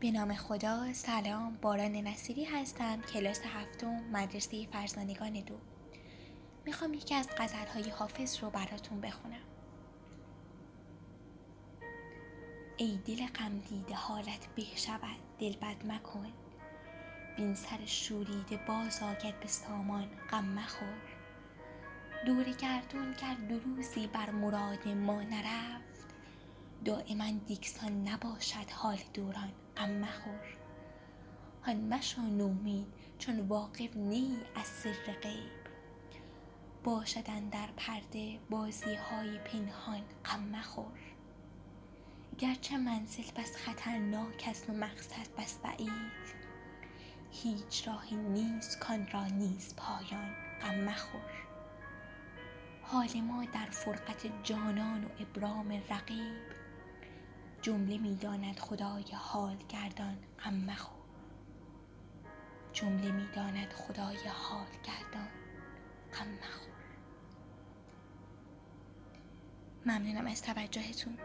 به نام خدا سلام. باران نصیری هستم کلاس هفتم مدرسه فرزانگان دو. می‌خوام یکی از غزلهای حافظ رو براتون بخونم. ای دل غم دیده حالت به شود دل بد مکن. بین سر شوریده باز آید به سامان غم مخور. دور گردون گر دو روزی بر مراد ما نرفت دایما دیکسان نباشد حال دوران غم مخور. هان مشو نومید چون واقف نی از سر غیب. باشد اندر پرده بازی های پنهان غم مخور. گرچه منزل بس خطرناک است و مقصد بس بعید هیچ راهی نیست کان را نیست پایان غم مخور. حال ما در فرقت جانان و ابرام رقیب. جمله می داند خدای حال گردان غم مخور. جمله می داند خدای حال گردان غم مخور. ممنونم از توجهتون.